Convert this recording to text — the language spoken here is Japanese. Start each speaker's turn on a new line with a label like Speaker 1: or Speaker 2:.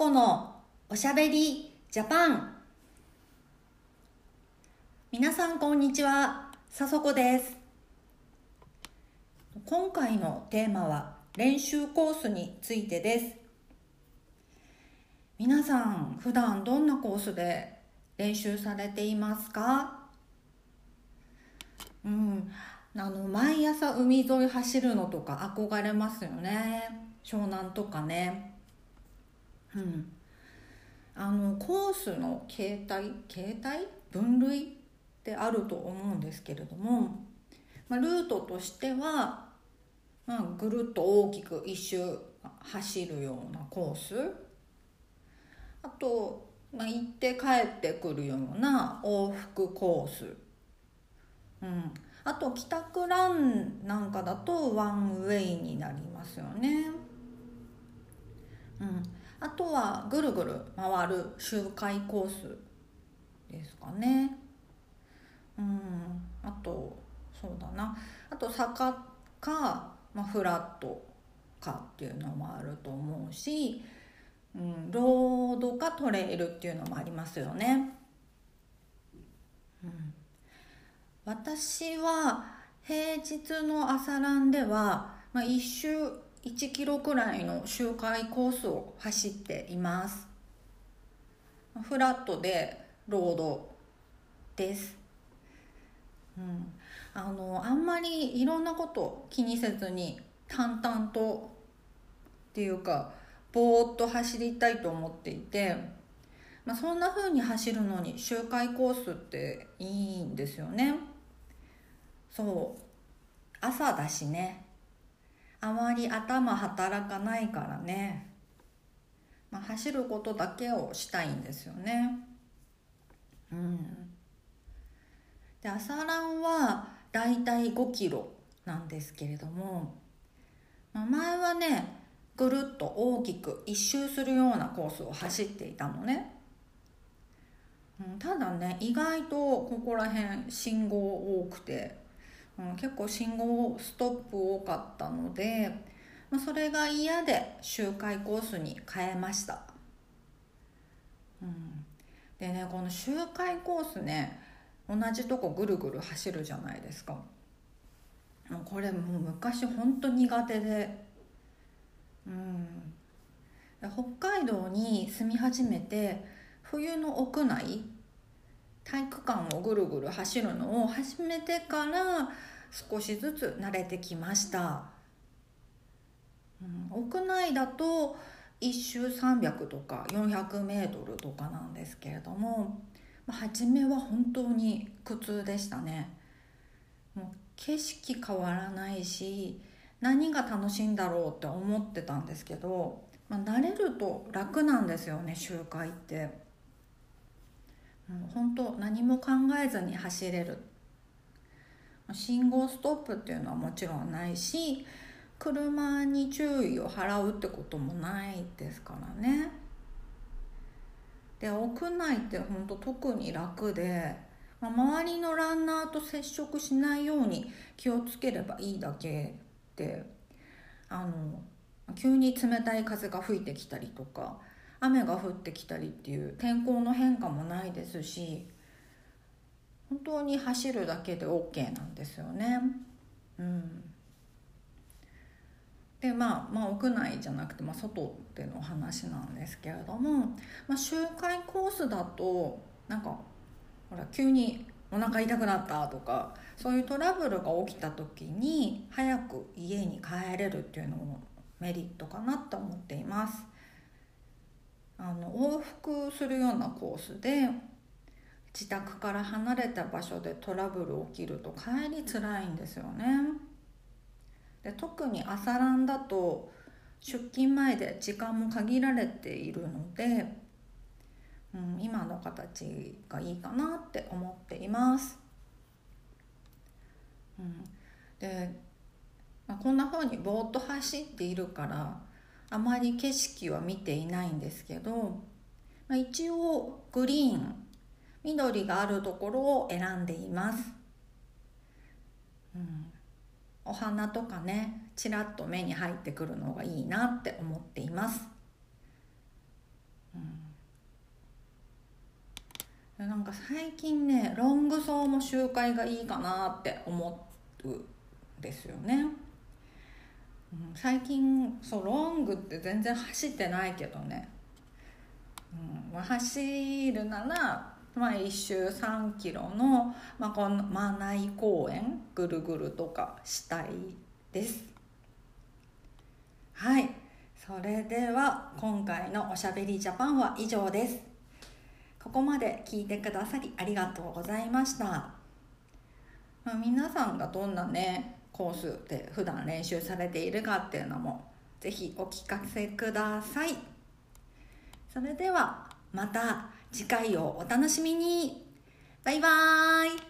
Speaker 1: 子のおしゃべりジャパン。皆さんこんにちはさそこです。今回のテーマは練習コースについてです。皆さん普段どんなコースで練習されていますか？うんあの毎朝海沿い走るのとか憧れますよね。湘南とかね。うん。あのコースの形態形態分類ってあると思うんですけれども、まあ、ルートとしては、まあ、ぐるっと大きく一周走るようなコース。あと、まあ、行って帰ってくるような往復コース、うん、あと帰宅ランなんかだとワンウェイになりますよね。うん、あとはぐるぐる回る周回コースですかね。うん。あとそうだな。あと坂か、まあ、フラットかっていうのもあると思うし、うん、ロードかトレイルっていうのもありますよね、うん、私は平日の朝ランでは、まあ、1周1キロくらいの周回コースを走っています。フラットでロードです、うん、あのあんまりいろんなこと気にせずに淡々とっていうかぼーっと走りたいと思っていて、まあ、そんな風に走るのに周回コースっていいんですよね。そう。朝だしね。あまり頭働かないからね、まあ、走ることだけをしたいんですよね。うん。で朝ランはだいたい5キロなんですけれども、まあ、前はねぐるっと大きく一周するようなコースを走っていたのね、ただね意外とここら辺信号多くてうん、結構信号ストップ多かったので、ま、それが嫌で周回コースに変えました、うん、でねこの周回コースね同じとこぐるぐる走るじゃないですか。もうこれもう昔ほんと苦手で。うん。北海道に住み始めて冬の屋内体育館をぐるぐる走るのを始めてから少しずつ慣れてきました、うん、屋内だと1周300とか400メートルとかなんですけれども初めは本当に苦痛でしたねもう景色変わらないし何が楽しいんだろうって思ってたんですけど、まあ、慣れると楽なんですよね周回って。本当何も考えずに走れる。信号ストップっていうのはもちろんないし車に注意を払うってこともないですからね。で屋内って本当特に楽で、ま、周りのランナーと接触しないように気をつければいいだけであの急に冷たい風が吹いてきたりとか雨が降ってきたりっていう天候の変化もないですし本当に走るだけで OK なんですよね。うん、でまあまあ屋内じゃなくて、まあ、外での話なんですけれども、まあ、周回コースだとなんかほら急にお腹痛くなったとかそういうトラブルが起きた時に早く家に帰れるっていうのもメリットかなと思っています。あの往復するようなコースで自宅から離れた場所でトラブル起きると帰りつらいんですよね。で特に朝ランだと出勤前で時間も限られているので、うん、今の形がいいかなって思っています、うん、で、まあ、こんな風にぼーっと走っているからあまり景色は見ていないんですけど、まあ、一応グリーン緑があるところを選んでいます、うん、お花とかねちらっと目に入ってくるのがいいなって思っています。うん、なんか最近ねロング走も周回がいいかなって思うんですよね、最近そうロングって全然走ってないけどね、うんまあ、走るならまあ、1周3キロの、まあ、このマナイ公園ぐるぐるとかしたいです。はい。それでは今回のおしゃべりジャパンは以上です。ここまで聞いてくださりありがとうございました、まあ、皆さんがどんなねコースで普段練習されているかっていうのもぜひお聞かせください。それではまた次回をお楽しみに。バイバーイ。